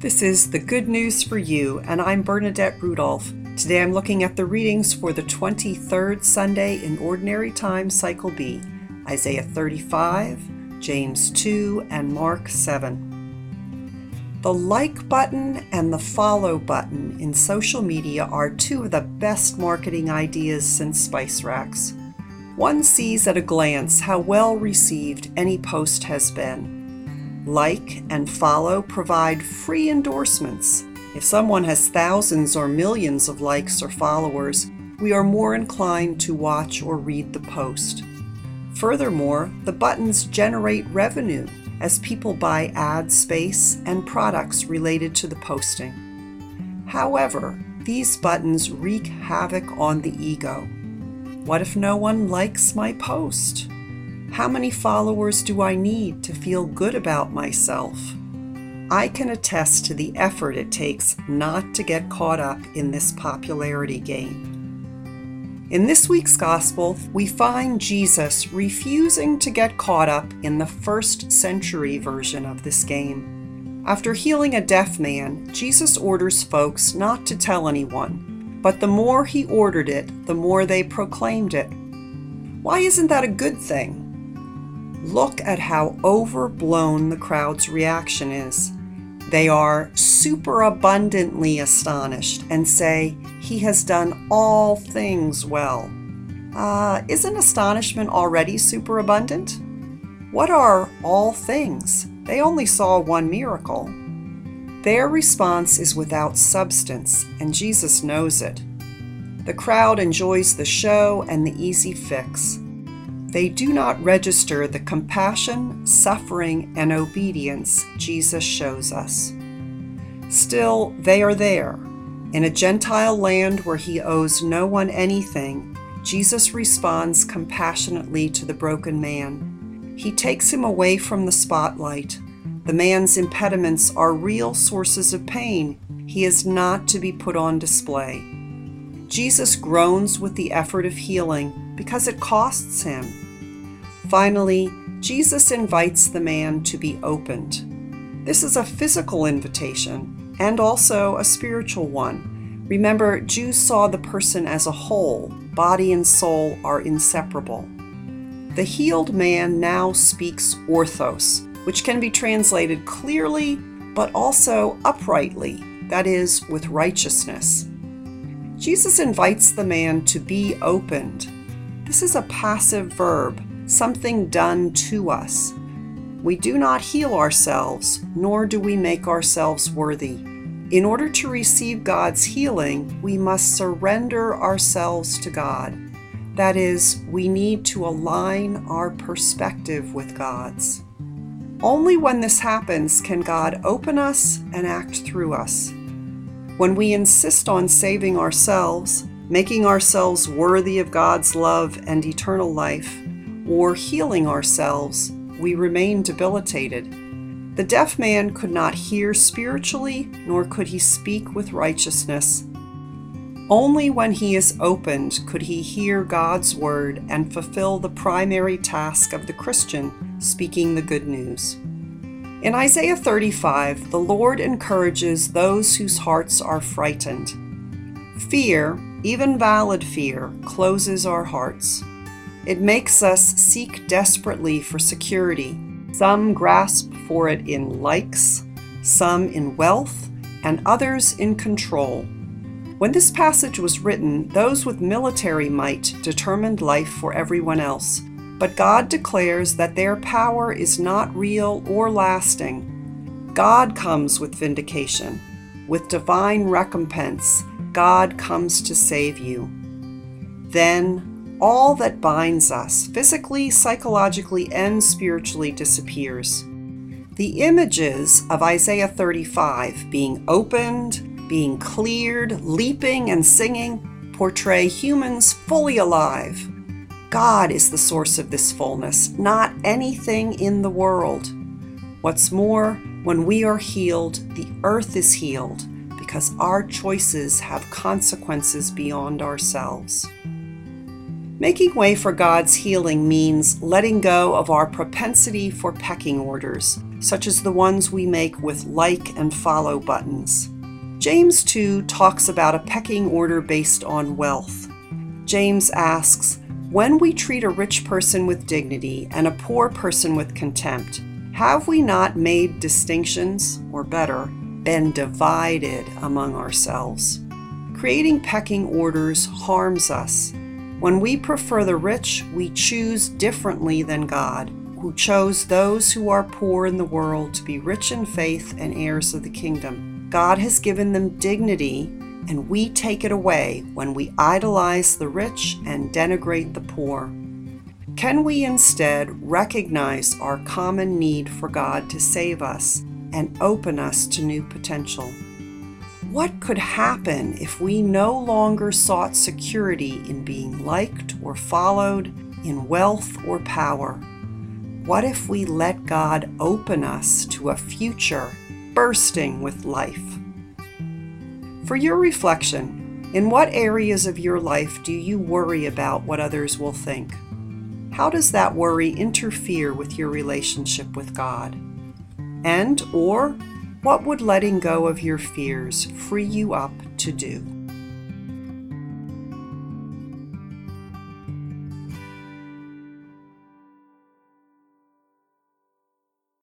This is the Good News for You, and I'm Bernadette Rudolph. Today I'm looking at the readings for the 23rd Sunday in Ordinary Time, Cycle B Isaiah 35, James 2, and Mark 7. The like button and the follow button in social media are two of the best marketing ideas since Spice Racks. One sees at a glance how well received any post has been. Like and follow provide free endorsements. If someone has thousands or millions of likes or followers, we are more inclined to watch or read the post. Furthermore, the buttons generate revenue as people buy ad space and products related to the posting. However, these buttons wreak havoc on the ego. What if no one likes my post? How many followers do I need to feel good about myself? I can attest to the effort it takes not to get caught up in this popularity game. In this week's Gospel, we find Jesus refusing to get caught up in the first century version of this game. After healing a deaf man, Jesus orders folks not to tell anyone, but the more he ordered it, the more they proclaimed it. Why isn't that a good thing? Look at how overblown the crowd's reaction is. They are superabundantly astonished and say, He has done all things well. Uh, isn't astonishment already superabundant? What are all things? They only saw one miracle. Their response is without substance, and Jesus knows it. The crowd enjoys the show and the easy fix. They do not register the compassion, suffering, and obedience Jesus shows us. Still, they are there. In a Gentile land where he owes no one anything, Jesus responds compassionately to the broken man. He takes him away from the spotlight. The man's impediments are real sources of pain. He is not to be put on display. Jesus groans with the effort of healing because it costs him. Finally, Jesus invites the man to be opened. This is a physical invitation and also a spiritual one. Remember, Jews saw the person as a whole, body and soul are inseparable. The healed man now speaks orthos, which can be translated clearly but also uprightly, that is, with righteousness. Jesus invites the man to be opened. This is a passive verb, something done to us. We do not heal ourselves, nor do we make ourselves worthy. In order to receive God's healing, we must surrender ourselves to God. That is, we need to align our perspective with God's. Only when this happens can God open us and act through us. When we insist on saving ourselves, making ourselves worthy of God's love and eternal life, or healing ourselves, we remain debilitated. The deaf man could not hear spiritually, nor could he speak with righteousness. Only when he is opened could he hear God's word and fulfill the primary task of the Christian, speaking the good news. In Isaiah 35, the Lord encourages those whose hearts are frightened. Fear, even valid fear, closes our hearts. It makes us seek desperately for security. Some grasp for it in likes, some in wealth, and others in control. When this passage was written, those with military might determined life for everyone else. But God declares that their power is not real or lasting. God comes with vindication. With divine recompense, God comes to save you. Then all that binds us, physically, psychologically, and spiritually, disappears. The images of Isaiah 35 being opened, being cleared, leaping, and singing portray humans fully alive God is the source of this fullness, not anything in the world. What's more, when we are healed, the earth is healed because our choices have consequences beyond ourselves. Making way for God's healing means letting go of our propensity for pecking orders, such as the ones we make with like and follow buttons. James 2 talks about a pecking order based on wealth. James asks, When we treat a rich person with dignity and a poor person with contempt, have we not made distinctions, or better, been divided among ourselves? Creating pecking orders harms us. When we prefer the rich, we choose differently than God, who chose those who are poor in the world to be rich in faith and heirs of the kingdom. God has given them dignity, and we take it away when we idolize the rich and denigrate the poor. Can we instead recognize our common need for God to save us and open us to new potential? What could happen if we no longer sought security in being liked or followed, in wealth or power? What if we let God open us to a future bursting with life? For your reflection, in what areas of your life do you worry about what others will think? how does that worry interfere with your relationship with God? And or what would letting go of your fears free you up to do?